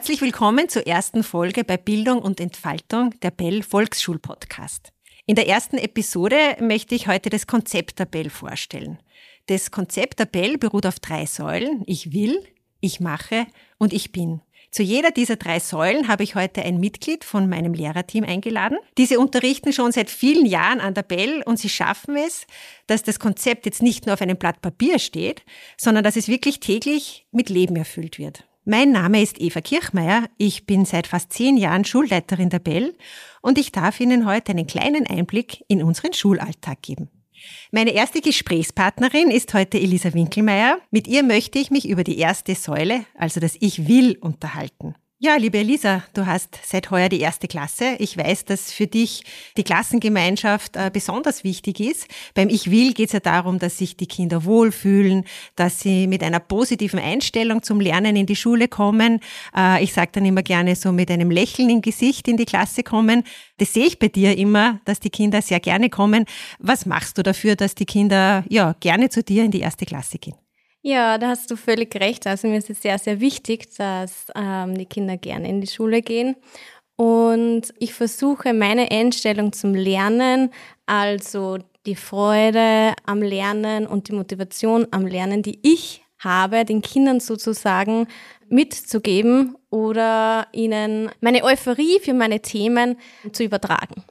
Herzlich willkommen zur ersten Folge bei Bildung und Entfaltung der Bell Volksschulpodcast. In der ersten Episode möchte ich heute das Konzept der Bell vorstellen. Das Konzept der Bell beruht auf drei Säulen. Ich will, ich mache und ich bin. Zu jeder dieser drei Säulen habe ich heute ein Mitglied von meinem Lehrerteam eingeladen. Diese unterrichten schon seit vielen Jahren an der Bell und sie schaffen es, dass das Konzept jetzt nicht nur auf einem Blatt Papier steht, sondern dass es wirklich täglich mit Leben erfüllt wird. Mein Name ist Eva Kirchmeier. Ich bin seit fast zehn Jahren Schulleiterin der Bell und ich darf Ihnen heute einen kleinen Einblick in unseren Schulalltag geben. Meine erste Gesprächspartnerin ist heute Elisa Winkelmeier. Mit ihr möchte ich mich über die erste Säule, also das Ich will, unterhalten. Ja, liebe Elisa, du hast seit heuer die erste Klasse. Ich weiß, dass für dich die Klassengemeinschaft äh, besonders wichtig ist. Beim Ich will geht es ja darum, dass sich die Kinder wohlfühlen, dass sie mit einer positiven Einstellung zum Lernen in die Schule kommen. Äh, ich sage dann immer gerne so mit einem Lächeln im Gesicht in die Klasse kommen. Das sehe ich bei dir immer, dass die Kinder sehr gerne kommen. Was machst du dafür, dass die Kinder ja gerne zu dir in die erste Klasse gehen? Ja, da hast du völlig recht. Also mir ist es sehr, sehr wichtig, dass ähm, die Kinder gerne in die Schule gehen. Und ich versuche meine Einstellung zum Lernen, also die Freude am Lernen und die Motivation am Lernen, die ich habe, den Kindern sozusagen mitzugeben oder ihnen meine Euphorie für meine Themen zu übertragen.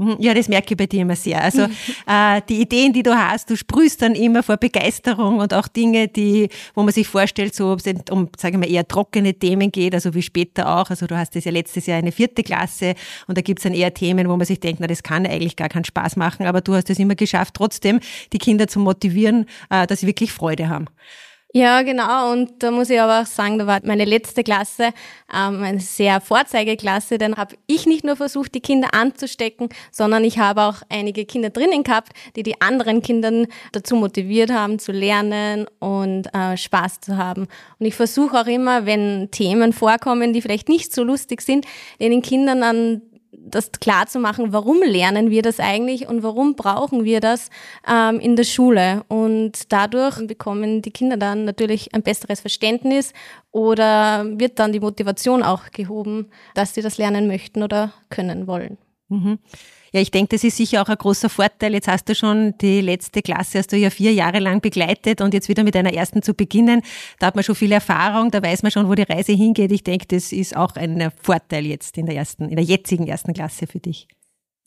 Mhm. Ja, das merke ich bei dir immer sehr. Also äh, die Ideen, die du hast, du sprühst dann immer vor Begeisterung und auch Dinge, die, wo man sich vorstellt, so ob es um, sage ich mal, eher trockene Themen geht, also wie später auch. Also du hast das ja letztes Jahr eine vierte Klasse und da gibt es dann eher Themen, wo man sich denkt, na das kann eigentlich gar keinen Spaß machen, aber du hast es immer geschafft, trotzdem die Kinder zu motivieren, äh, dass sie wirklich Freude haben. Ja, genau. Und da muss ich aber auch sagen, da war meine letzte Klasse ähm, eine sehr Vorzeigeklasse. Dann habe ich nicht nur versucht, die Kinder anzustecken, sondern ich habe auch einige Kinder drinnen gehabt, die die anderen Kinder dazu motiviert haben, zu lernen und äh, Spaß zu haben. Und ich versuche auch immer, wenn Themen vorkommen, die vielleicht nicht so lustig sind, den Kindern dann das klar zu machen, warum lernen wir das eigentlich und warum brauchen wir das ähm, in der Schule. Und dadurch bekommen die Kinder dann natürlich ein besseres Verständnis oder wird dann die Motivation auch gehoben, dass sie das lernen möchten oder können wollen. Mhm. Ja, ich denke, das ist sicher auch ein großer Vorteil. Jetzt hast du schon die letzte Klasse, hast du ja vier Jahre lang begleitet und jetzt wieder mit einer ersten zu beginnen. Da hat man schon viel Erfahrung, da weiß man schon, wo die Reise hingeht. Ich denke, das ist auch ein Vorteil jetzt in der ersten, in der jetzigen ersten Klasse für dich.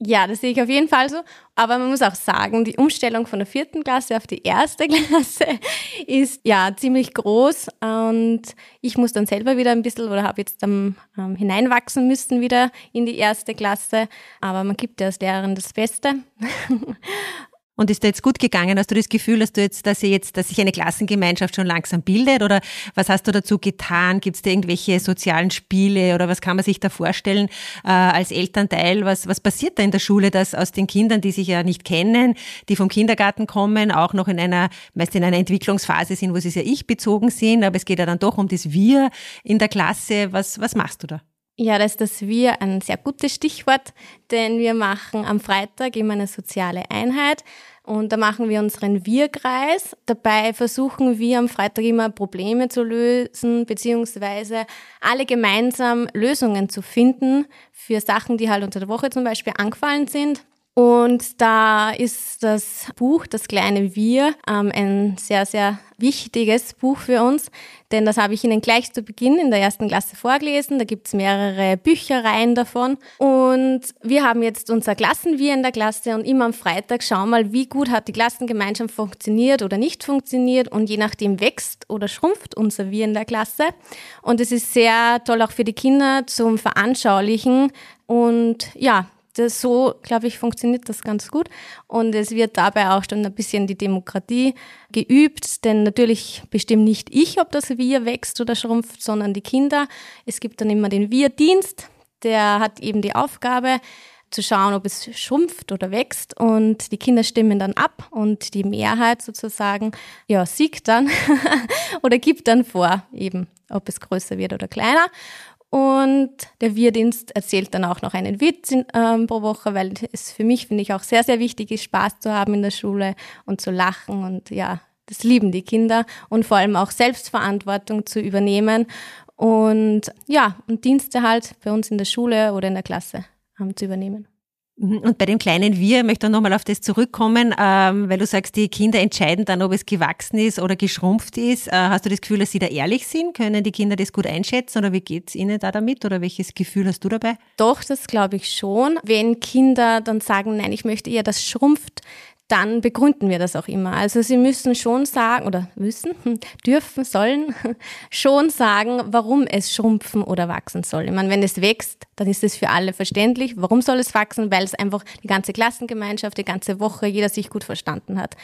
Ja, das sehe ich auf jeden Fall so. Aber man muss auch sagen, die Umstellung von der vierten Klasse auf die erste Klasse ist ja ziemlich groß. Und ich muss dann selber wieder ein bisschen oder habe jetzt dann ähm, hineinwachsen müssen wieder in die erste Klasse. Aber man gibt ja als Lehrerin das Beste. Und ist da jetzt gut gegangen? Hast du das Gefühl, dass du jetzt, dass sie jetzt, dass sich eine Klassengemeinschaft schon langsam bildet? Oder was hast du dazu getan? Gibt es da irgendwelche sozialen Spiele oder was kann man sich da vorstellen äh, als Elternteil? Was, was passiert da in der Schule, dass aus den Kindern, die sich ja nicht kennen, die vom Kindergarten kommen, auch noch in einer, meist in einer Entwicklungsphase sind, wo sie sehr ich-bezogen sind, aber es geht ja dann doch um das Wir in der Klasse. Was, was machst du da? Ja, da ist das Wir ein sehr gutes Stichwort, denn wir machen am Freitag immer eine soziale Einheit und da machen wir unseren Wir-Kreis. Dabei versuchen wir am Freitag immer Probleme zu lösen, beziehungsweise alle gemeinsam Lösungen zu finden für Sachen, die halt unter der Woche zum Beispiel angefallen sind. Und da ist das Buch Das kleine Wir ähm, ein sehr, sehr wichtiges Buch für uns, denn das habe ich Ihnen gleich zu Beginn in der ersten Klasse vorgelesen. Da gibt es mehrere Büchereien davon. Und wir haben jetzt unser Klassenwir in der Klasse und immer am Freitag schauen mal, wie gut hat die Klassengemeinschaft funktioniert oder nicht funktioniert. Und je nachdem wächst oder schrumpft unser Wir in der Klasse. Und es ist sehr toll auch für die Kinder zum Veranschaulichen. Und ja, das, so, glaube ich, funktioniert das ganz gut. Und es wird dabei auch schon ein bisschen die Demokratie geübt, denn natürlich bestimmt nicht ich, ob das Wir wächst oder schrumpft, sondern die Kinder. Es gibt dann immer den Wir-Dienst, der hat eben die Aufgabe, zu schauen, ob es schrumpft oder wächst und die Kinder stimmen dann ab und die Mehrheit sozusagen ja siegt dann oder gibt dann vor eben, ob es größer wird oder kleiner und der Wirdienst erzählt dann auch noch einen Witz in, ähm, pro Woche, weil es für mich, finde ich, auch sehr, sehr wichtig ist, Spaß zu haben in der Schule und zu lachen. Und ja, das lieben die Kinder und vor allem auch Selbstverantwortung zu übernehmen. und ja, und Dienste halt bei uns in der Schule oder in der Klasse ähm, zu übernehmen. Mhm. Und bei dem kleinen Wir möchte ich nochmal auf das zurückkommen, ähm, weil du sagst, die Kinder entscheiden dann, ob es gewachsen ist oder geschrumpft ist. Äh, hast du das Gefühl, dass sie da ehrlich sind? Können die Kinder das gut einschätzen oder wie geht es ihnen da damit oder welches Gefühl hast du dabei? Doch, das glaube ich schon. Wenn Kinder dann sagen, nein, ich möchte eher, das schrumpft, dann begründen wir das auch immer. Also sie müssen schon sagen, oder müssen, dürfen, sollen schon sagen, warum es schrumpfen oder wachsen soll. Ich meine, wenn es wächst, dann ist es für alle verständlich. Warum soll es wachsen? Weil es einfach die ganze Klassengemeinschaft, die ganze Woche, jeder sich gut verstanden hat.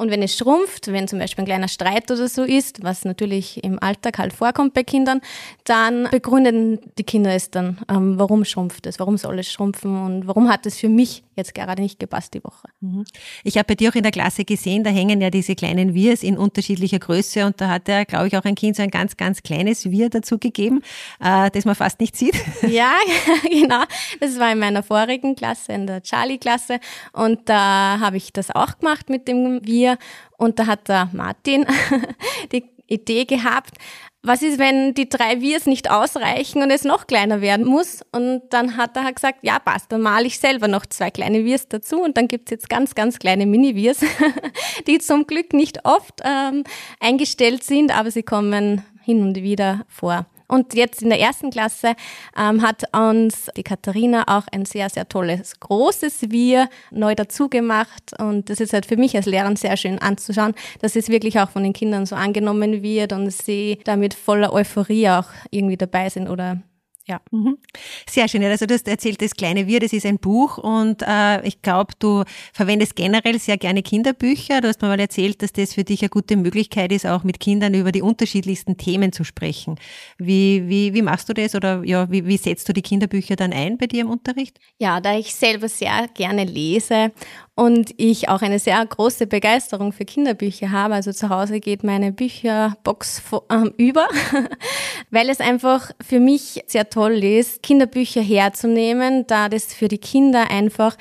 Und wenn es schrumpft, wenn zum Beispiel ein kleiner Streit oder so ist, was natürlich im Alltag halt vorkommt bei Kindern, dann begründen die Kinder es dann, ähm, warum schrumpft es, warum soll es schrumpfen und warum hat es für mich jetzt gerade nicht gepasst die Woche. Mhm. Ich habe bei dir auch in der Klasse gesehen, da hängen ja diese kleinen Wirs in unterschiedlicher Größe und da hat ja, glaube ich, auch ein Kind so ein ganz, ganz kleines Wir dazu gegeben, äh, das man fast nicht sieht. Ja, genau. Das war in meiner vorigen Klasse, in der Charlie-Klasse und da habe ich das auch gemacht mit dem Wir mir und da hat der Martin die Idee gehabt, was ist, wenn die drei Wirs nicht ausreichen und es noch kleiner werden muss? Und dann hat er gesagt, ja passt, dann male ich selber noch zwei kleine Wirs dazu und dann gibt's jetzt ganz, ganz kleine Mini-Wirs, die zum Glück nicht oft ähm, eingestellt sind, aber sie kommen hin und wieder vor. Und jetzt in der ersten Klasse ähm, hat uns die Katharina auch ein sehr, sehr tolles, großes Wir neu dazu gemacht. Und das ist halt für mich als Lehrerin sehr schön anzuschauen, dass es wirklich auch von den Kindern so angenommen wird und sie damit voller Euphorie auch irgendwie dabei sind oder ja. Mhm. Sehr schön. Also du hast erzählt, das kleine Wir, das ist ein Buch und äh, ich glaube, du verwendest generell sehr gerne Kinderbücher. Du hast mir mal erzählt, dass das für dich eine gute Möglichkeit ist, auch mit Kindern über die unterschiedlichsten Themen zu sprechen. Wie, wie, wie machst du das oder ja, wie, wie setzt du die Kinderbücher dann ein bei dir im Unterricht? Ja, da ich selber sehr gerne lese und ich auch eine sehr große Begeisterung für Kinderbücher habe. Also zu Hause geht meine Bücherbox ähm, über, weil es einfach für mich sehr toll ist, Kinderbücher herzunehmen, da das für die Kinder einfach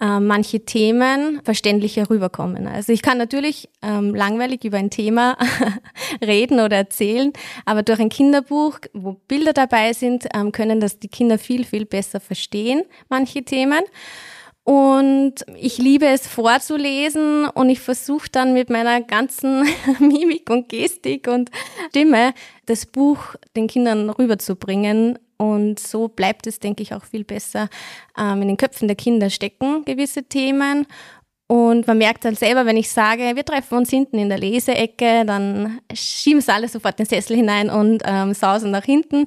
äh, manche Themen verständlicher rüberkommen. Also ich kann natürlich ähm, langweilig über ein Thema reden oder erzählen, aber durch ein Kinderbuch, wo Bilder dabei sind, ähm, können das die Kinder viel, viel besser verstehen, manche Themen. Und ich liebe es vorzulesen und ich versuche dann mit meiner ganzen Mimik und Gestik und Stimme das Buch den Kindern rüberzubringen. Und so bleibt es, denke ich, auch viel besser ähm, in den Köpfen der Kinder stecken, gewisse Themen. Und man merkt dann selber, wenn ich sage, wir treffen uns hinten in der Leseecke, dann schieben sie alle sofort den Sessel hinein und ähm, sausen nach hinten.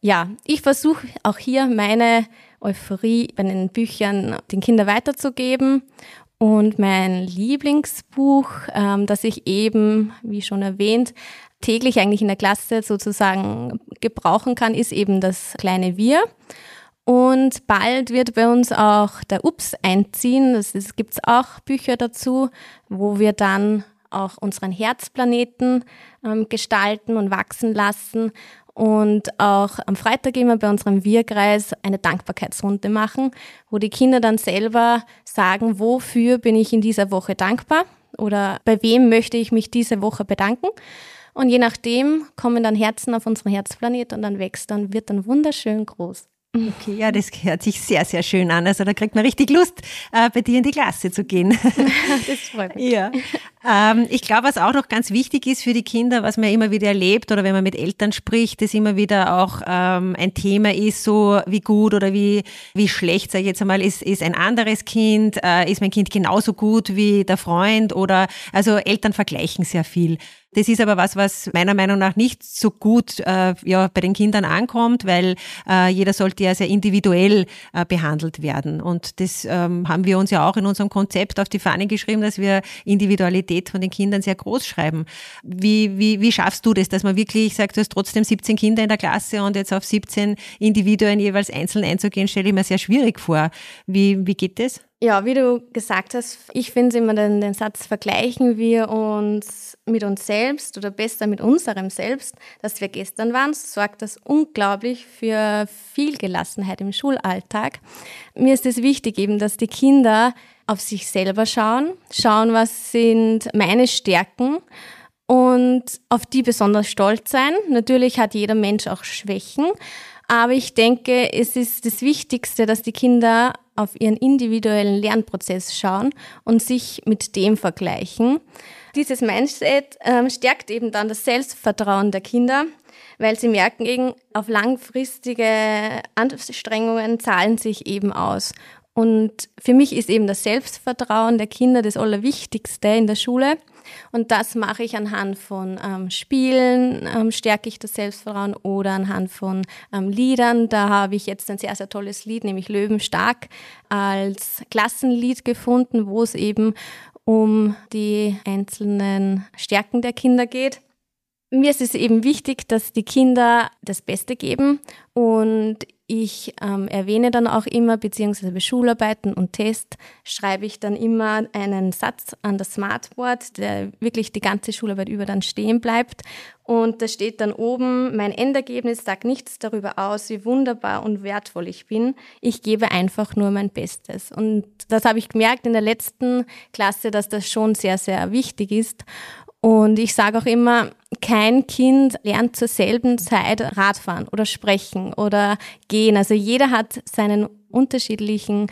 Ja, ich versuche auch hier meine Euphorie bei den Büchern den Kindern weiterzugeben. Und mein Lieblingsbuch, ähm, das ich eben, wie schon erwähnt, täglich eigentlich in der Klasse sozusagen gebrauchen kann, ist eben das kleine Wir. Und bald wird bei uns auch der Ups einziehen. Das gibt es auch Bücher dazu, wo wir dann auch unseren Herzplaneten ähm, gestalten und wachsen lassen und auch am Freitag immer bei unserem Wir-Kreis eine Dankbarkeitsrunde machen, wo die Kinder dann selber sagen, wofür bin ich in dieser Woche dankbar oder bei wem möchte ich mich diese Woche bedanken. Und je nachdem kommen dann Herzen auf unseren Herzplanet und dann wächst dann, wird dann wunderschön groß. Okay, ja, das hört sich sehr, sehr schön an. Also da kriegt man richtig Lust, äh, bei dir in die Klasse zu gehen. das freut mich. Ja. Ähm, ich glaube, was auch noch ganz wichtig ist für die Kinder, was man immer wieder erlebt oder wenn man mit Eltern spricht, das immer wieder auch ähm, ein Thema ist, so wie gut oder wie, wie schlecht, sage ich jetzt einmal, ist, ist ein anderes Kind, äh, ist mein Kind genauso gut wie der Freund oder, also Eltern vergleichen sehr viel. Das ist aber was, was meiner Meinung nach nicht so gut äh, ja, bei den Kindern ankommt, weil äh, jeder sollte ja sehr individuell äh, behandelt werden. Und das ähm, haben wir uns ja auch in unserem Konzept auf die Fahne geschrieben, dass wir Individualität von den Kindern sehr groß schreiben. Wie, wie, wie schaffst du das, dass man wirklich sagt, du hast trotzdem 17 Kinder in der Klasse und jetzt auf 17 Individuen jeweils einzeln einzugehen, stelle ich mir sehr schwierig vor. Wie, wie geht das? Ja, wie du gesagt hast, ich finde immer den, den Satz, vergleichen wir uns mit uns selbst oder besser mit unserem Selbst, dass wir gestern waren, sorgt das unglaublich für viel Gelassenheit im Schulalltag. Mir ist es wichtig eben, dass die Kinder auf sich selber schauen, schauen, was sind meine Stärken und auf die besonders stolz sein. Natürlich hat jeder Mensch auch Schwächen, aber ich denke, es ist das Wichtigste, dass die Kinder auf ihren individuellen Lernprozess schauen und sich mit dem vergleichen. Dieses Mindset äh, stärkt eben dann das Selbstvertrauen der Kinder, weil sie merken auf langfristige Anstrengungen zahlen sich eben aus. Und für mich ist eben das Selbstvertrauen der Kinder das Allerwichtigste in der Schule. Und das mache ich anhand von ähm, Spielen, ähm, stärke ich das Selbstvertrauen oder anhand von ähm, Liedern. Da habe ich jetzt ein sehr, sehr tolles Lied, nämlich Löwenstark, als Klassenlied gefunden, wo es eben um die einzelnen Stärken der Kinder geht. Mir ist es eben wichtig, dass die Kinder das Beste geben und ich ähm, erwähne dann auch immer, beziehungsweise bei Schularbeiten und Tests schreibe ich dann immer einen Satz an das Smartboard, der wirklich die ganze Schularbeit über dann stehen bleibt. Und da steht dann oben, mein Endergebnis sagt nichts darüber aus, wie wunderbar und wertvoll ich bin. Ich gebe einfach nur mein Bestes. Und das habe ich gemerkt in der letzten Klasse, dass das schon sehr, sehr wichtig ist. Und ich sage auch immer, kein Kind lernt zur selben Zeit Radfahren oder sprechen oder gehen. Also jeder hat seinen unterschiedlichen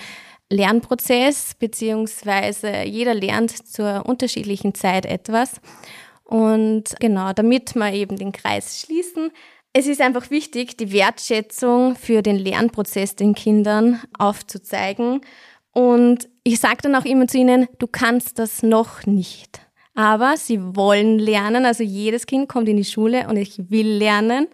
Lernprozess, beziehungsweise jeder lernt zur unterschiedlichen Zeit etwas. Und genau, damit wir eben den Kreis schließen, es ist einfach wichtig, die Wertschätzung für den Lernprozess den Kindern aufzuzeigen. Und ich sage dann auch immer zu ihnen, du kannst das noch nicht aber sie wollen lernen. Also jedes Kind kommt in die Schule und ich will lernen.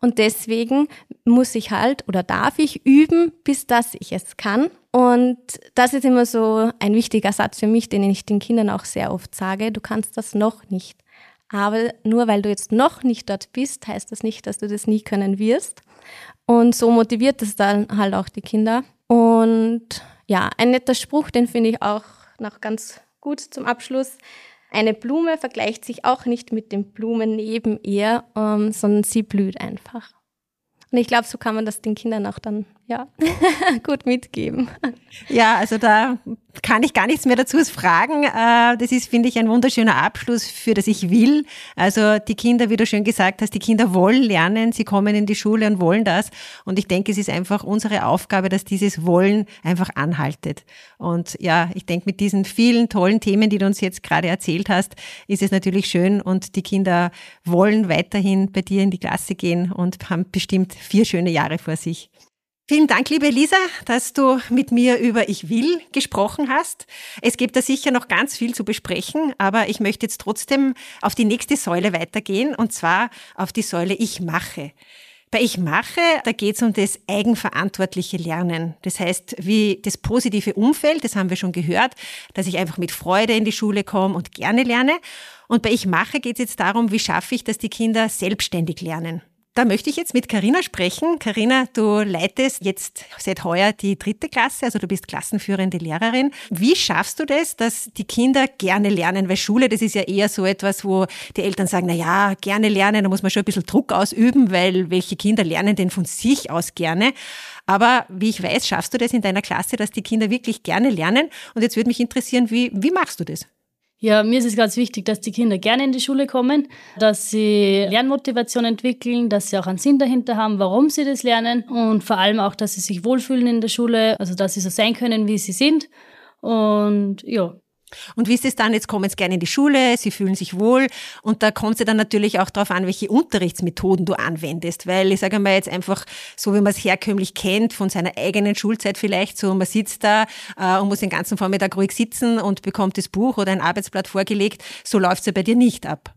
Und deswegen muss ich halt oder darf ich üben, bis dass ich es kann. Und das ist immer so ein wichtiger Satz für mich, den ich den Kindern auch sehr oft sage. Du kannst das noch nicht. Aber nur weil du jetzt noch nicht dort bist, heißt das nicht, dass du das nie können wirst. Und so motiviert es dann halt auch die Kinder. Und ja, ein netter Spruch, den finde ich auch noch ganz gut zum Abschluss. Eine Blume vergleicht sich auch nicht mit den Blumen neben ihr, ähm, sondern sie blüht einfach. Und ich glaube, so kann man das den Kindern auch dann ja, gut mitgeben. Ja, also da kann ich gar nichts mehr dazu fragen. Äh, das ist, finde ich, ein wunderschöner Abschluss für das Ich will. Also die Kinder, wie du schön gesagt hast, die Kinder wollen lernen, sie kommen in die Schule und wollen das. Und ich denke, es ist einfach unsere Aufgabe, dass dieses Wollen einfach anhaltet. Und ja, ich denke, mit diesen vielen tollen Themen, die du uns jetzt gerade erzählt hast, ist es natürlich schön und die Kinder wollen weiterhin bei dir in die Klasse gehen und haben bestimmt vier schöne Jahre vor sich. Vielen Dank, liebe Elisa, dass du mit mir über Ich will gesprochen hast. Es gibt da sicher noch ganz viel zu besprechen, aber ich möchte jetzt trotzdem auf die nächste Säule weitergehen, und zwar auf die Säule Ich mache. Bei Ich mache, da geht es um das eigenverantwortliche Lernen. Das heißt, wie das positive Umfeld, das haben wir schon gehört, dass ich einfach mit Freude in die Schule komme und gerne lerne. Und bei Ich mache geht es jetzt darum, wie schaffe ich, dass die Kinder selbstständig lernen. Da möchte ich jetzt mit Karina sprechen. Karina, du leitest jetzt seit heuer die dritte Klasse, also du bist klassenführende Lehrerin. Wie schaffst du das, dass die Kinder gerne lernen? Weil Schule, das ist ja eher so etwas, wo die Eltern sagen, na ja, gerne lernen, da muss man schon ein bisschen Druck ausüben, weil welche Kinder lernen denn von sich aus gerne? Aber wie ich weiß, schaffst du das in deiner Klasse, dass die Kinder wirklich gerne lernen? Und jetzt würde mich interessieren, wie, wie machst du das? Ja, mir ist es ganz wichtig, dass die Kinder gerne in die Schule kommen, dass sie Lernmotivation entwickeln, dass sie auch einen Sinn dahinter haben, warum sie das lernen und vor allem auch, dass sie sich wohlfühlen in der Schule, also dass sie so sein können, wie sie sind. Und ja, und wie ist es dann? Jetzt kommen sie gerne in die Schule, sie fühlen sich wohl und da kommt es dann natürlich auch darauf an, welche Unterrichtsmethoden du anwendest, weil ich sage mal jetzt einfach so, wie man es herkömmlich kennt, von seiner eigenen Schulzeit vielleicht so, man sitzt da äh, und muss den ganzen Vormittag ruhig sitzen und bekommt das Buch oder ein Arbeitsblatt vorgelegt, so läuft es ja bei dir nicht ab.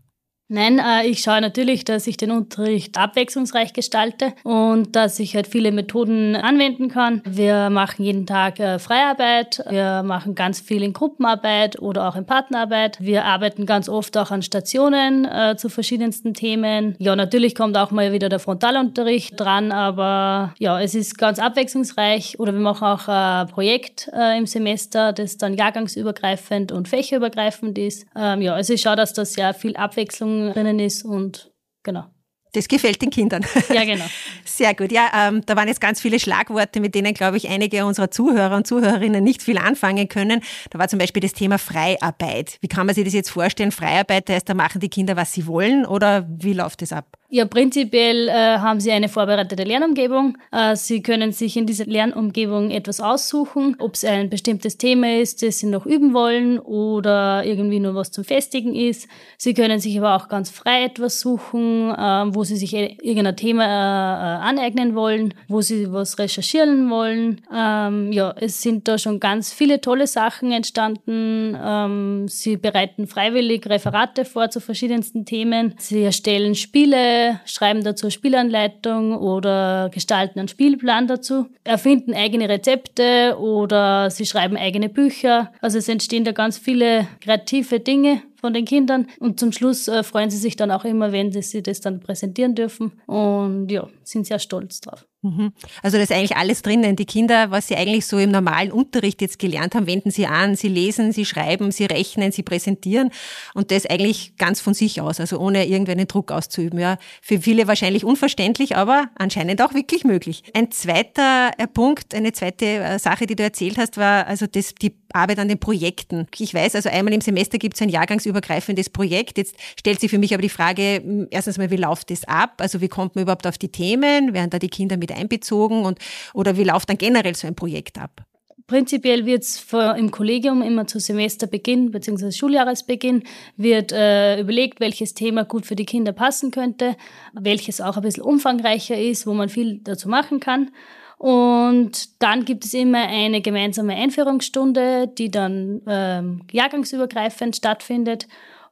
Nein, äh, ich schaue natürlich, dass ich den Unterricht abwechslungsreich gestalte und dass ich halt viele Methoden anwenden kann. Wir machen jeden Tag äh, Freiarbeit, wir machen ganz viel in Gruppenarbeit oder auch in Partnerarbeit. Wir arbeiten ganz oft auch an Stationen äh, zu verschiedensten Themen. Ja, natürlich kommt auch mal wieder der Frontalunterricht dran, aber ja, es ist ganz abwechslungsreich oder wir machen auch ein Projekt im Semester, das dann jahrgangsübergreifend und fächerübergreifend ist. Ähm, ja, also ich schaue, dass da sehr viel Abwechslung drinnen ist und genau. Das gefällt den Kindern. Ja, genau. Sehr gut. Ja, ähm, da waren jetzt ganz viele Schlagworte, mit denen, glaube ich, einige unserer Zuhörer und Zuhörerinnen nicht viel anfangen können. Da war zum Beispiel das Thema Freiarbeit. Wie kann man sich das jetzt vorstellen? Freiarbeit heißt, da machen die Kinder, was sie wollen oder wie läuft das ab? Ja, prinzipiell äh, haben Sie eine vorbereitete Lernumgebung. Äh, Sie können sich in dieser Lernumgebung etwas aussuchen, ob es ein bestimmtes Thema ist, das Sie noch üben wollen oder irgendwie nur was zum Festigen ist. Sie können sich aber auch ganz frei etwas suchen, äh, wo Sie sich e-, irgendein Thema äh, aneignen wollen, wo Sie was recherchieren wollen. Ähm, ja, es sind da schon ganz viele tolle Sachen entstanden. Ähm, Sie bereiten freiwillig Referate vor zu verschiedensten Themen. Sie erstellen Spiele schreiben dazu Spielanleitung oder gestalten einen Spielplan dazu, erfinden eigene Rezepte oder sie schreiben eigene Bücher. Also es entstehen da ganz viele kreative Dinge von den Kindern und zum Schluss äh, freuen sie sich dann auch immer, wenn sie das dann präsentieren dürfen und ja, sind sehr stolz drauf. Mhm. Also da ist eigentlich alles drinnen. Die Kinder, was sie eigentlich so im normalen Unterricht jetzt gelernt haben, wenden sie an. Sie lesen, sie schreiben, sie rechnen, sie präsentieren und das eigentlich ganz von sich aus, also ohne irgendeinen Druck auszuüben. Ja, für viele wahrscheinlich unverständlich, aber anscheinend auch wirklich möglich. Ein zweiter äh, Punkt, eine zweite äh, Sache, die du erzählt hast, war also das, die Arbeit an den Projekten. Ich weiß, also einmal im Semester gibt es ein jahrgangsübergreifendes Projekt. Jetzt stellt sich für mich aber die Frage, hm, erstens mal, wie läuft das ab? Also wie kommt man überhaupt auf die Themen? Werden da die Kinder mit einbezogen? Und, oder wie läuft dann generell so ein Projekt ab? Prinzipiell wird es im Kollegium immer zu Semesterbeginn bzw. Schuljahresbeginn wird äh, überlegt, welches Thema gut für die Kinder passen könnte, welches auch ein bisschen umfangreicher ist, wo man viel dazu machen kann. Und dann gibt es immer eine gemeinsame Einführungsstunde, die dann ähm, jahrgangsübergreifend stattfindet.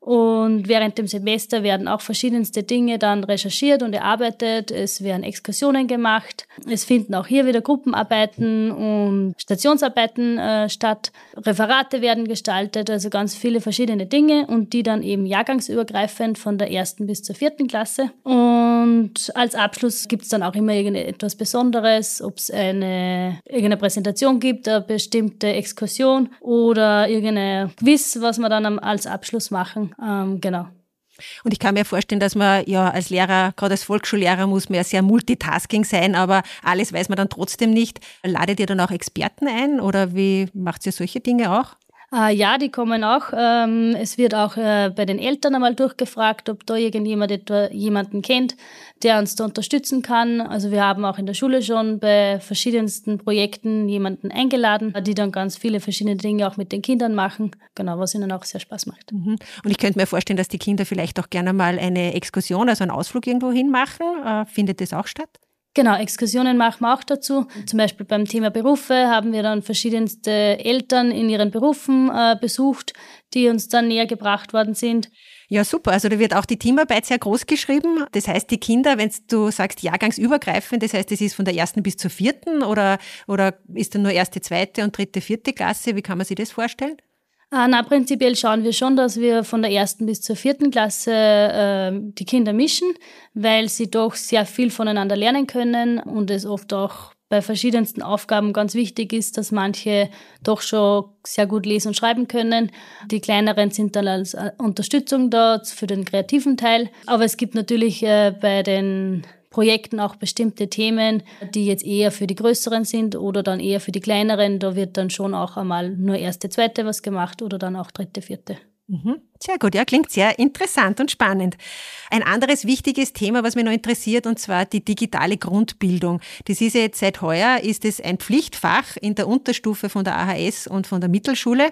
Und während dem Semester werden auch verschiedenste Dinge dann recherchiert und erarbeitet. Es werden Exkursionen gemacht. Es finden auch hier wieder Gruppenarbeiten und Stationsarbeiten äh, statt. Referate werden gestaltet, also ganz viele verschiedene Dinge und die dann eben jahrgangsübergreifend von der ersten bis zur vierten Klasse. Und als Abschluss gibt es dann auch immer irgendetwas Besonderes, ob es eine irgendeine Präsentation gibt, eine bestimmte Exkursion oder irgendeine Quiz, was wir dann als Abschluss machen. Ähm, genau. Und ich kann mir vorstellen, dass man ja als Lehrer, gerade als Volksschullehrer, muss man ja sehr multitasking sein, aber alles weiß man dann trotzdem nicht. Ladet ihr dann auch Experten ein oder wie macht ihr solche Dinge auch? Äh, ja, die kommen auch. Ähm, es wird auch äh, bei den Eltern einmal durchgefragt, ob da irgendjemand etwa jemanden kennt, der uns da unterstützen kann. Also wir haben auch in der Schule schon bei verschiedensten Projekten jemanden eingeladen, die dann ganz viele verschiedene Dinge auch mit den Kindern machen. Genau, was ihnen auch sehr Spaß macht. Mhm. Und ich könnte mir vorstellen, dass die Kinder vielleicht auch gerne mal eine Exkursion, also einen Ausflug irgendwo hin machen. Äh, findet das auch statt? Genau, Exkursionen machen wir auch dazu. Zum Beispiel beim Thema Berufe haben wir dann verschiedenste Eltern in ihren Berufen äh, besucht, die uns dann näher gebracht worden sind. Ja, super. Also da wird auch die Teamarbeit sehr groß geschrieben. Das heißt, die Kinder, wenn du sagst jahrgangsübergreifend, das heißt, es ist von der ersten bis zur vierten oder, oder ist dann nur erste, zweite und dritte, vierte Klasse? Wie kann man sich das vorstellen? Ah, na, prinzipiell schauen wir schon, dass wir von der ersten bis zur vierten Klasse äh, die Kinder mischen, weil sie doch sehr viel voneinander lernen können und es oft auch bei verschiedensten Aufgaben ganz wichtig ist, dass manche doch schon sehr gut lesen und schreiben können. Die kleineren sind dann als äh, Unterstützung da für den kreativen Teil. Aber es gibt natürlich äh, bei den Projekten auch bestimmte Themen, die jetzt eher für die größeren sind oder dann eher für die kleineren. Da wird dann schon auch einmal nur erste, zweite was gemacht oder dann auch dritte, vierte. Mhm. Sehr gut, ja, klingt sehr interessant und spannend. Ein anderes wichtiges Thema, was mich noch interessiert, und zwar die digitale Grundbildung. Das ist ja jetzt seit heuer, ist es ein Pflichtfach in der Unterstufe von der AHS und von der Mittelschule.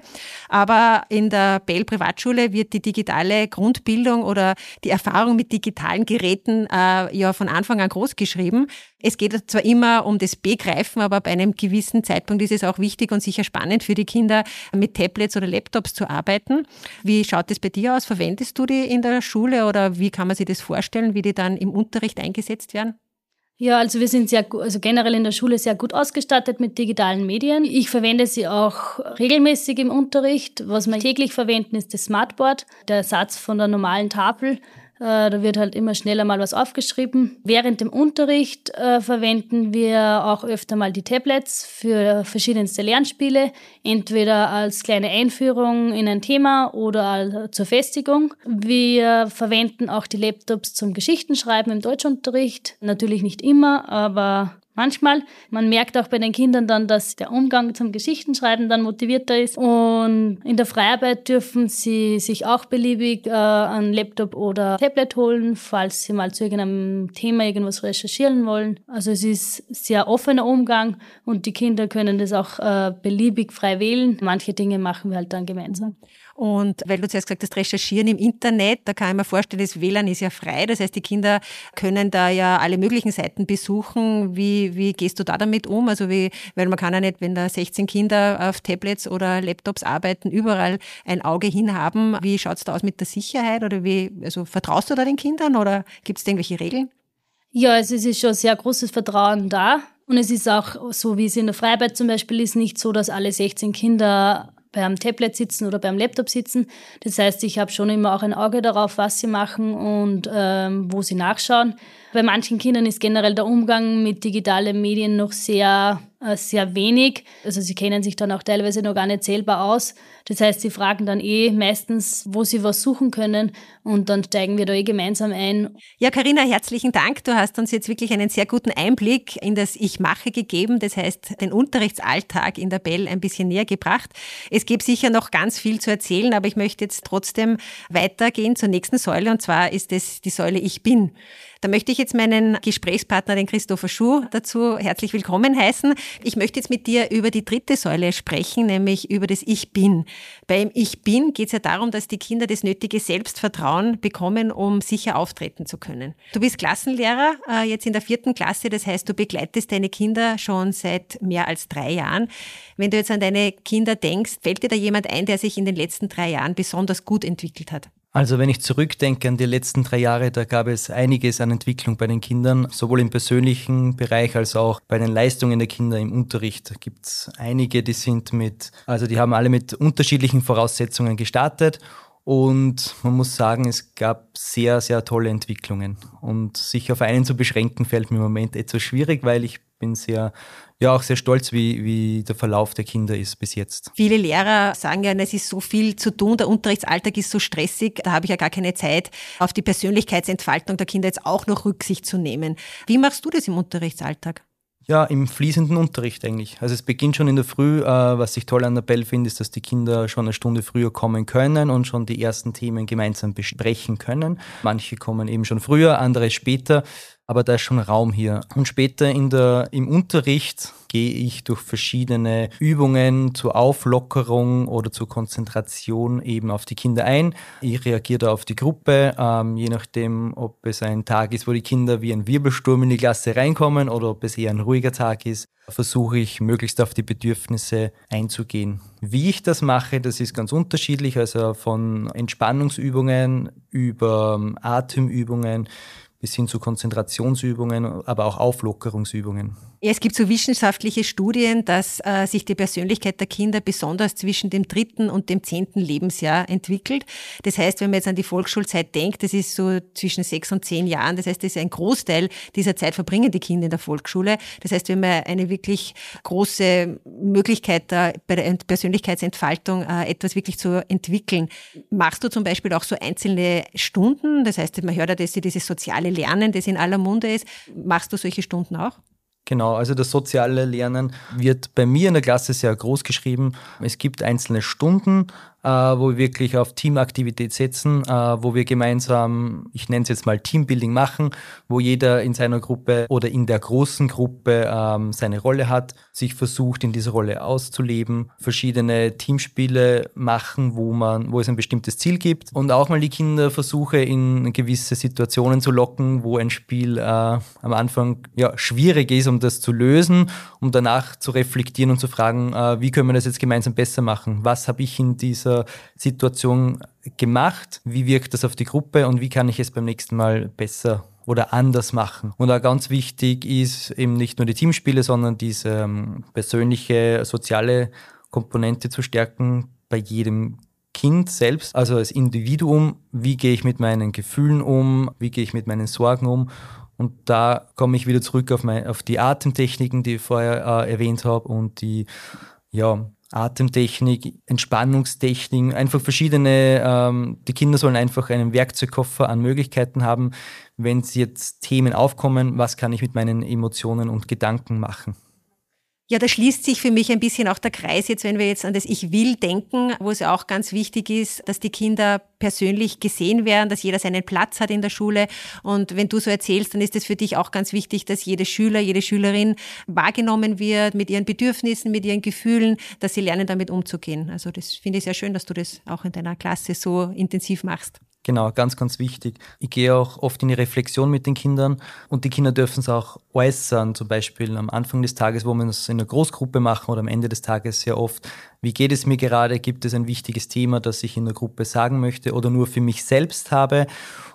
Aber in der Bell Privatschule wird die digitale Grundbildung oder die Erfahrung mit digitalen Geräten äh, ja von Anfang an groß geschrieben. Es geht zwar immer um das Begreifen, aber bei einem gewissen Zeitpunkt ist es auch wichtig und sicher spannend für die Kinder, mit Tablets oder Laptops zu arbeiten. Wie schaut es bei dir aus? Verwendest du die in der Schule oder wie kann man sich das vorstellen, wie die dann im Unterricht eingesetzt werden? Ja, also wir sind sehr, also generell in der Schule sehr gut ausgestattet mit digitalen Medien. Ich verwende sie auch regelmäßig im Unterricht. Was wir täglich verwenden, ist das Smartboard, der Ersatz von der normalen Tafel Äh, da wird halt immer schneller mal was aufgeschrieben. Während dem Unterricht äh, verwenden wir auch öfter mal die Tablets für verschiedenste Lernspiele, entweder als kleine Einführung in ein Thema oder zur Festigung. Wir verwenden auch die Laptops zum Geschichtenschreiben im Deutschunterricht. Natürlich nicht immer, aber manchmal. Man merkt auch bei den Kindern dann, dass der Umgang zum Geschichtenschreiben dann motivierter ist. Und in der Freiarbeit dürfen sie sich auch beliebig äh, einen Laptop oder Tablet holen, falls sie mal zu irgendeinem Thema irgendwas recherchieren wollen. Also es ist sehr offener Umgang und die Kinder können das auch äh, beliebig frei wählen. Manche Dinge machen wir halt dann gemeinsam. Und weil du zuerst gesagt hast, recherchieren im Internet, da kann ich mir vorstellen, das WLAN ist ja frei. Das heißt, die Kinder können da ja alle möglichen Seiten besuchen. Wie, wie gehst du da damit um? Also wie, weil man kann ja nicht, wenn da 16 Kinder auf Tablets oder Laptops arbeiten, überall ein Auge hinhaben. Wie schaut es da aus mit der Sicherheit? Oder wie, also vertraust du da den Kindern oder gibt es da irgendwelche Regeln? Ja, also es ist schon sehr großes Vertrauen da. Und es ist auch so, wie es in der Freiarbeit zum Beispiel ist, nicht so, dass alle 16 Kinder beim Tablet sitzen oder beim Laptop sitzen. Das heißt, ich habe schon immer auch ein Auge darauf, was sie machen und ähm, wo sie nachschauen. Bei manchen Kindern ist generell der Umgang mit digitalen Medien noch sehr, sehr wenig. Also sie kennen sich dann auch teilweise noch gar nicht selber aus. Das heißt, sie fragen dann eh meistens, wo sie was suchen können und dann steigen wir da eh gemeinsam ein. Ja, Karina, herzlichen Dank. Du hast uns jetzt wirklich einen sehr guten Einblick in das Ich mache gegeben. Das heißt, den Unterrichtsalltag in der Bell ein bisschen näher gebracht. Es gibt sicher noch ganz viel zu erzählen, aber ich möchte jetzt trotzdem weitergehen zur nächsten Säule und zwar ist es die Säule Ich bin. Da möchte ich jetzt meinen Gesprächspartner, den Christopher Schuh, dazu herzlich willkommen heißen. Ich möchte jetzt mit dir über die dritte Säule sprechen, nämlich über das Ich Bin. Beim Ich Bin geht es ja darum, dass die Kinder das nötige Selbstvertrauen bekommen, um sicher auftreten zu können. Du bist Klassenlehrer, äh, jetzt in der vierten Klasse, das heißt, du begleitest deine Kinder schon seit mehr als drei Jahren. Wenn du jetzt an deine Kinder denkst, fällt dir da jemand ein, der sich in den letzten drei Jahren besonders gut entwickelt hat? Also wenn ich zurückdenke an die letzten drei Jahre, da gab es einiges an Entwicklung bei den Kindern, sowohl im persönlichen Bereich als auch bei den Leistungen der Kinder im Unterricht. Da gibt es einige, die sind mit, also die haben alle mit unterschiedlichen Voraussetzungen gestartet und man muss sagen, es gab sehr, sehr tolle Entwicklungen. Und sich auf einen zu beschränken, fällt mir im Moment etwas schwierig, weil ich bin sehr ja auch sehr stolz, wie, wie der Verlauf der Kinder ist bis jetzt. Viele Lehrer sagen ja, es ist so viel zu tun, der Unterrichtsalltag ist so stressig, da habe ich ja gar keine Zeit, auf die Persönlichkeitsentfaltung der Kinder jetzt auch noch Rücksicht zu nehmen. Wie machst du das im Unterrichtsalltag? Ja, im fließenden Unterricht eigentlich. Also es beginnt schon in der Früh. Äh, was ich toll an der Bell finde, ist, dass die Kinder schon eine Stunde früher kommen können und schon die ersten Themen gemeinsam besprechen können. Manche kommen eben schon früher, andere später aber da ist schon Raum hier. Und später in der, im Unterricht gehe ich durch verschiedene Übungen zur Auflockerung oder zur Konzentration eben auf die Kinder ein. Ich reagiere da auf die Gruppe, ähm, je nachdem, ob es ein Tag ist, wo die Kinder wie ein Wirbelsturm in die Klasse reinkommen oder ob es eher ein ruhiger Tag ist, versuche ich möglichst auf die Bedürfnisse einzugehen. Wie ich das mache, das ist ganz unterschiedlich, also von Entspannungsübungen über ähm, Atemübungen bis hin zu Konzentrationsübungen, aber auch Auflockerungsübungen. Ja, es gibt so wissenschaftliche Studien, dass äh, sich die Persönlichkeit der Kinder besonders zwischen dem dritten und dem zehnten Lebensjahr entwickelt. Das heißt, wenn man jetzt an die Volksschulzeit denkt, das ist so zwischen sechs und zehn Jahren. Das heißt, das ist ein Großteil dieser Zeit verbringen die Kinder in der Volksschule. Das heißt, wir haben eine wirklich große Möglichkeit da bei der Persönlichkeitsentfaltung äh, etwas wirklich zu entwickeln. Machst du zum Beispiel auch so einzelne Stunden? Das heißt, man hört ja, dass sie dieses soziale Lernen, das in aller Munde ist. Machst du solche Stunden auch? Genau, also das soziale Lernen wird bei mir in der Klasse sehr groß geschrieben. Es gibt einzelne Stunden, wo wir wirklich auf Teamaktivität setzen, äh, wo wir gemeinsam, ich nenne es jetzt mal Teambuilding machen, wo jeder in seiner Gruppe oder in der großen Gruppe ähm, seine Rolle hat, sich versucht, in dieser Rolle auszuleben, verschiedene Teamspiele machen, wo man, wo es ein bestimmtes Ziel gibt und auch mal die Kinder versuche, in gewisse Situationen zu locken, wo ein Spiel äh, am Anfang ja, schwierig ist, um das zu lösen, um danach zu reflektieren und zu fragen, äh, wie können wir das jetzt gemeinsam besser machen? Was habe ich in dieser Situation gemacht? Wie wirkt das auf die Gruppe und wie kann ich es beim nächsten Mal besser oder anders machen. Und auch ganz wichtig ist eben nicht nur die Teamspiele, sondern diese ähm, persönliche, soziale Komponente zu stärken bei jedem Kind selbst, also als Individuum, wie gehe ich mit meinen Gefühlen um, wie gehe ich mit meinen Sorgen um. Und da komme ich wieder zurück auf, mein, auf die Atemtechniken, die ich vorher äh, erwähnt habe und die ja, Atemtechnik, Entspannungstechnik, einfach verschiedene, ähm, die Kinder sollen einfach einen Werkzeugkoffer an Möglichkeiten haben, wenn sie jetzt Themen aufkommen, was kann ich mit meinen Emotionen und Gedanken machen. Ja, da schließt sich für mich ein bisschen auch der Kreis jetzt, wenn wir jetzt an das Ich will denken, wo es auch ganz wichtig ist, dass die Kinder persönlich gesehen werden, dass jeder seinen Platz hat in der Schule. Und wenn du so erzählst, dann ist es für dich auch ganz wichtig, dass jede Schüler, jede Schülerin wahrgenommen wird mit ihren Bedürfnissen, mit ihren Gefühlen, dass sie lernen, damit umzugehen. Also das finde ich sehr schön, dass du das auch in deiner Klasse so intensiv machst. Genau, ganz, ganz wichtig. Ich gehe auch oft in die Reflexion mit den Kindern und die Kinder dürfen es auch äußern, zum Beispiel am Anfang des Tages, wo wir es in einer Großgruppe machen oder am Ende des Tages sehr oft. Wie geht es mir gerade? Gibt es ein wichtiges Thema, das ich in der Gruppe sagen möchte oder nur für mich selbst habe?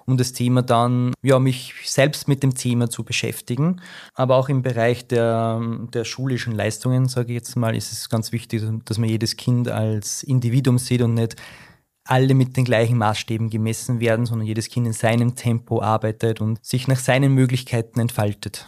um das Thema dann, ja, mich selbst mit dem Thema zu beschäftigen. Aber auch im Bereich der, der schulischen Leistungen, sage ich jetzt mal, ist es ganz wichtig, dass man jedes Kind als Individuum sieht und nicht alle mit den gleichen Maßstäben gemessen werden, sondern jedes Kind in seinem Tempo arbeitet und sich nach seinen Möglichkeiten entfaltet.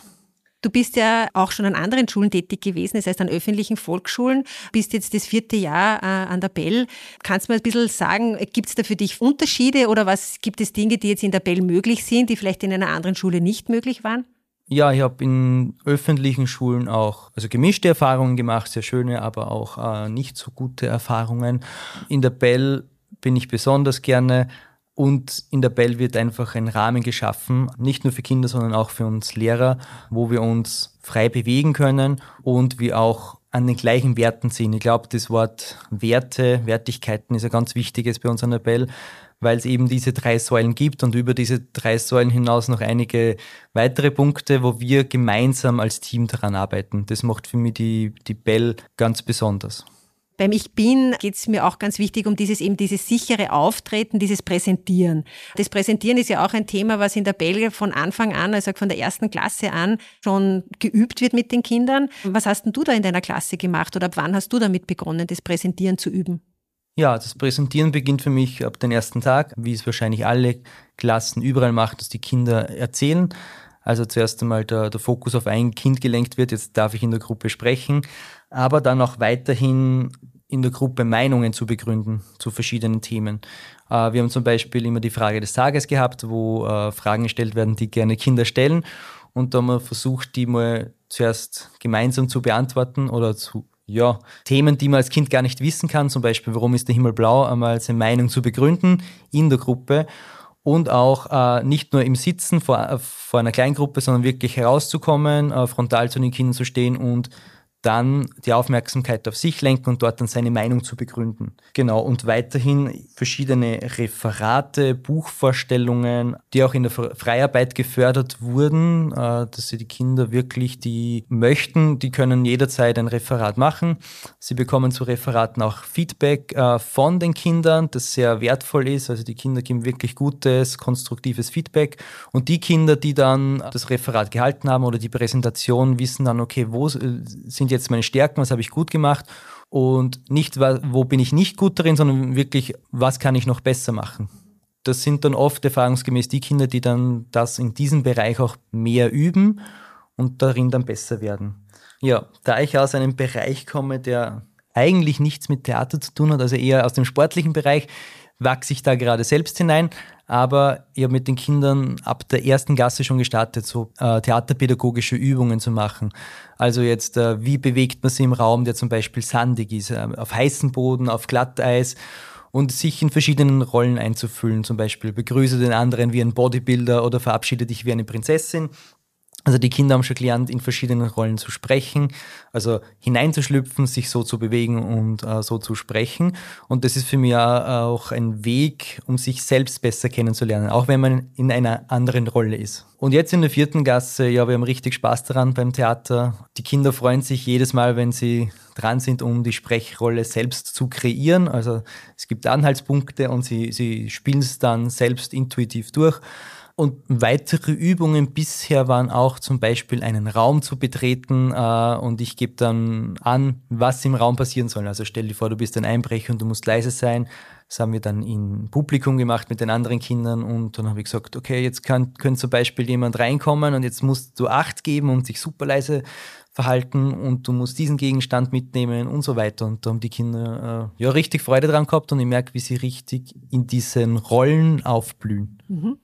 Du bist ja auch schon an anderen Schulen tätig gewesen, das heißt an öffentlichen Volksschulen, bist jetzt das vierte Jahr äh, an der Bell. Kannst du mir ein bisschen sagen, gibt es da für dich Unterschiede oder was gibt es Dinge, die jetzt in der Bell möglich sind, die vielleicht in einer anderen Schule nicht möglich waren? Ja, ich habe in öffentlichen Schulen auch also gemischte Erfahrungen gemacht, sehr schöne, aber auch äh, nicht so gute Erfahrungen. In der Bell bin ich besonders gerne. Und in der Bell wird einfach ein Rahmen geschaffen, nicht nur für Kinder, sondern auch für uns Lehrer, wo wir uns frei bewegen können und wir auch an den gleichen Werten sind. Ich glaube, das Wort Werte, Wertigkeiten ist ein ganz wichtiges bei uns an der Bell, weil es eben diese drei Säulen gibt und über diese drei Säulen hinaus noch einige weitere Punkte, wo wir gemeinsam als Team daran arbeiten. Das macht für mich die, die Bell ganz besonders. Beim Ich Bin geht es mir auch ganz wichtig um dieses eben dieses sichere Auftreten, dieses Präsentieren. Das Präsentieren ist ja auch ein Thema, was in der Belgien von Anfang an, also von der ersten Klasse an, schon geübt wird mit den Kindern. Was hast denn du da in deiner Klasse gemacht oder ab wann hast du damit begonnen, das Präsentieren zu üben? Ja, das Präsentieren beginnt für mich ab dem ersten Tag, wie es wahrscheinlich alle Klassen überall macht, dass die Kinder erzählen. Also zuerst einmal der, der Fokus auf ein Kind gelenkt wird, jetzt darf ich in der Gruppe sprechen, aber dann auch weiterhin in der Gruppe Meinungen zu begründen zu verschiedenen Themen. Äh, wir haben zum Beispiel immer die Frage des Tages gehabt, wo äh, Fragen gestellt werden, die gerne Kinder stellen. Und da haben wir versucht, die mal zuerst gemeinsam zu beantworten oder zu ja, Themen, die man als Kind gar nicht wissen kann, zum Beispiel, warum ist der Himmel blau, einmal seine Meinung zu begründen in der Gruppe und auch äh, nicht nur im Sitzen vor, äh, vor einer Kleingruppe, sondern wirklich herauszukommen, äh, frontal zu den Kindern zu stehen und dann die Aufmerksamkeit auf sich lenken und dort dann seine Meinung zu begründen. Genau, und weiterhin verschiedene Referate, Buchvorstellungen, die auch in der Freiarbeit gefördert wurden, äh, dass sie die Kinder wirklich, die möchten, die können jederzeit ein Referat machen. Sie bekommen zu Referaten auch Feedback äh, von den Kindern, das sehr wertvoll ist. Also die Kinder geben wirklich gutes, konstruktives Feedback. Und die Kinder, die dann das Referat gehalten haben oder die Präsentation, wissen dann, okay, wo sind jetzt meine Stärken, was habe ich gut gemacht und nicht, wo bin ich nicht gut darin, sondern wirklich, was kann ich noch besser machen. Das sind dann oft erfahrungsgemäß die Kinder, die dann das in diesem Bereich auch mehr üben und darin dann besser werden. Ja, da ich aus einem Bereich komme, der eigentlich nichts mit Theater zu tun hat, also eher aus dem sportlichen Bereich, wachse ich da gerade selbst hinein. Aber ich habe mit den Kindern ab der ersten Klasse schon gestartet, so äh, theaterpädagogische Übungen zu machen. Also jetzt, äh, wie bewegt man sich im Raum, der zum Beispiel sandig ist, äh, auf heißem Boden, auf Glatteis und sich in verschiedenen Rollen einzufüllen. Zum Beispiel begrüße den anderen wie ein Bodybuilder oder verabschiede dich wie eine Prinzessin. Also die Kinder haben schon gelernt, in verschiedenen Rollen zu sprechen, also hineinzuschlüpfen, sich so zu bewegen und äh, so zu sprechen. Und das ist für mich auch ein Weg, um sich selbst besser kennenzulernen, auch wenn man in einer anderen Rolle ist. Und jetzt in der vierten Gasse, ja, wir haben richtig Spaß daran beim Theater. Die Kinder freuen sich jedes Mal, wenn sie dran sind, um die Sprechrolle selbst zu kreieren. Also es gibt Anhaltspunkte und sie, sie spielen es dann selbst intuitiv durch. Und weitere Übungen bisher waren auch zum Beispiel einen Raum zu betreten äh, und ich gebe dann an, was im Raum passieren soll. Also stell dir vor, du bist ein Einbrecher und du musst leise sein. Das haben wir dann im Publikum gemacht mit den anderen Kindern und dann habe ich gesagt, okay, jetzt kann, könnte zum Beispiel jemand reinkommen und jetzt musst du Acht geben und sich super leise verhalten und du musst diesen Gegenstand mitnehmen und so weiter. Und da haben die Kinder äh, ja richtig Freude dran gehabt und ich merke, wie sie richtig in diesen Rollen aufblühen. Mhm.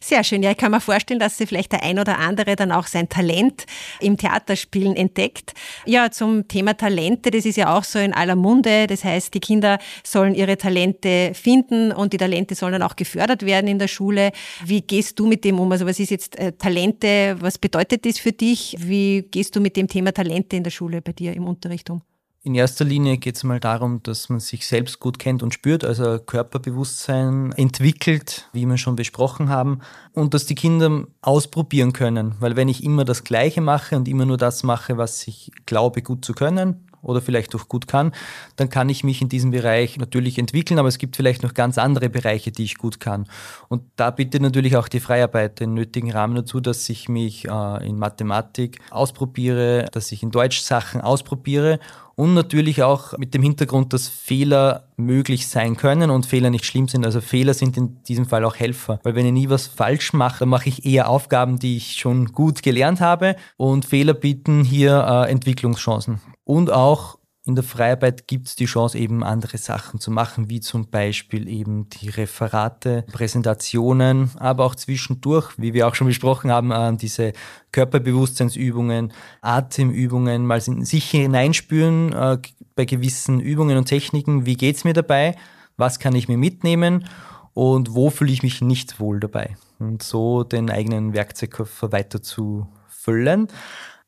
Sehr schön. Ja, ich kann mir vorstellen, dass sie vielleicht der ein oder andere dann auch sein Talent im Theaterspielen entdeckt. Ja, zum Thema Talente, das ist ja auch so in aller Munde. Das heißt, die Kinder sollen ihre Talente finden und die Talente sollen dann auch gefördert werden in der Schule. Wie gehst du mit dem um? Also was ist jetzt äh, Talente? Was bedeutet das für dich? Wie gehst du mit dem Thema Talente in der Schule bei dir im Unterricht um? In erster Linie geht es mal darum, dass man sich selbst gut kennt und spürt, also Körperbewusstsein entwickelt, wie wir schon besprochen haben, und dass die Kinder ausprobieren können. Weil wenn ich immer das Gleiche mache und immer nur das mache, was ich glaube gut zu können, oder vielleicht auch gut kann, dann kann ich mich in diesem Bereich natürlich entwickeln, aber es gibt vielleicht noch ganz andere Bereiche, die ich gut kann. Und da bitte natürlich auch die Freiarbeit den nötigen Rahmen dazu, dass ich mich äh, in Mathematik ausprobiere, dass ich in Deutsch Sachen ausprobiere und natürlich auch mit dem Hintergrund, dass Fehler möglich sein können und Fehler nicht schlimm sind. Also Fehler sind in diesem Fall auch Helfer, weil wenn ich nie was falsch mache, dann mache ich eher Aufgaben, die ich schon gut gelernt habe und Fehler bieten hier äh, Entwicklungschancen. Und auch in der Freiarbeit gibt es die Chance, eben andere Sachen zu machen, wie zum Beispiel eben die Referate, Präsentationen, aber auch zwischendurch, wie wir auch schon besprochen haben, äh, diese Körperbewusstseinsübungen, Atemübungen, mal sich hineinspüren äh, bei gewissen Übungen und Techniken, wie geht's mir dabei, was kann ich mir mitnehmen und wo fühle ich mich nicht wohl dabei. Und so den eigenen Werkzeugkoffer weiter zu füllen.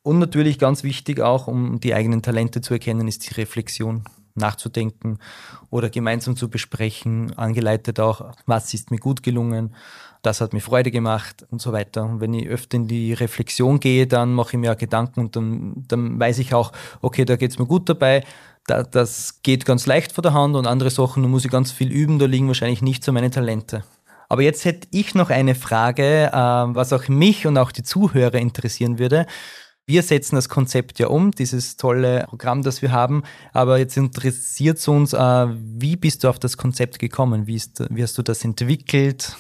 Und natürlich ganz wichtig auch, um die eigenen Talente zu erkennen, ist die Reflexion nachzudenken oder gemeinsam zu besprechen, angeleitet auch, was ist mir gut gelungen, das hat mir Freude gemacht und so weiter. Und wenn ich öfter in die Reflexion gehe, dann mache ich mir auch Gedanken und dann, dann weiß ich auch, okay, da geht es mir gut dabei, da, das geht ganz leicht vor der Hand und andere Sachen, da muss ich ganz viel üben, da liegen wahrscheinlich nicht so meine Talente. Aber jetzt hätte ich noch eine Frage, äh, was auch mich und auch die Zuhörer interessieren würde. Wir setzen das Konzept ja um, dieses tolle Programm, das wir haben. Aber jetzt interessiert es uns, äh, wie bist du auf das Konzept gekommen? Wie, ist, wie hast du das entwickelt?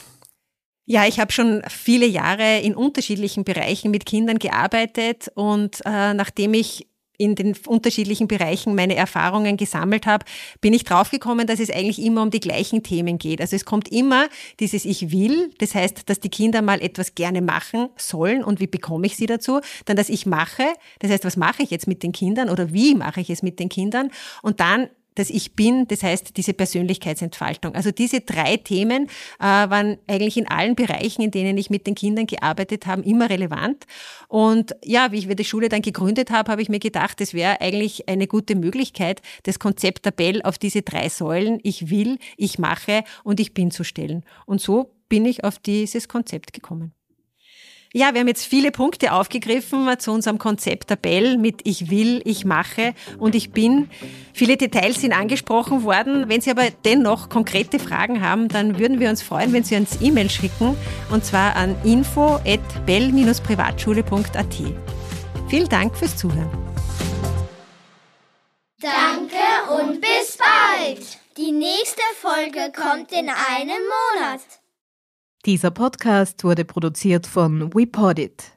Ja, ich habe schon viele Jahre in unterschiedlichen Bereichen mit Kindern gearbeitet und äh, nachdem ich in den unterschiedlichen Bereichen meine Erfahrungen gesammelt habe, bin ich draufgekommen, dass es eigentlich immer um die gleichen Themen geht. Also es kommt immer dieses Ich will, das heißt, dass die Kinder mal etwas gerne machen sollen und wie bekomme ich sie dazu? Dann das Ich mache, das heißt, was mache ich jetzt mit den Kindern oder wie mache ich es mit den Kindern? Und dann das Ich bin, das heißt diese Persönlichkeitsentfaltung. Also diese drei Themen äh, waren eigentlich in allen Bereichen, in denen ich mit den Kindern gearbeitet habe, immer relevant. Und ja, wie ich die Schule dann gegründet habe, habe ich mir gedacht, das wäre eigentlich eine gute Möglichkeit, das Konzept Tabell auf diese drei Säulen, ich will, ich mache und ich bin zu stellen. Und so bin ich auf dieses Konzept gekommen. Ja, wir haben jetzt viele Punkte aufgegriffen zu unserem Konzept Tabell mit Ich will, ich mache und ich bin. Viele Details sind angesprochen worden. Wenn Sie aber dennoch konkrete Fragen haben, dann würden wir uns freuen, wenn Sie uns E-Mail schicken und zwar an info@bell-privatschule.at. Vielen Dank fürs Zuhören. Danke und bis bald. Die nächste Folge kommt in einem Monat. Dieser Podcast wurde produziert von WePodit.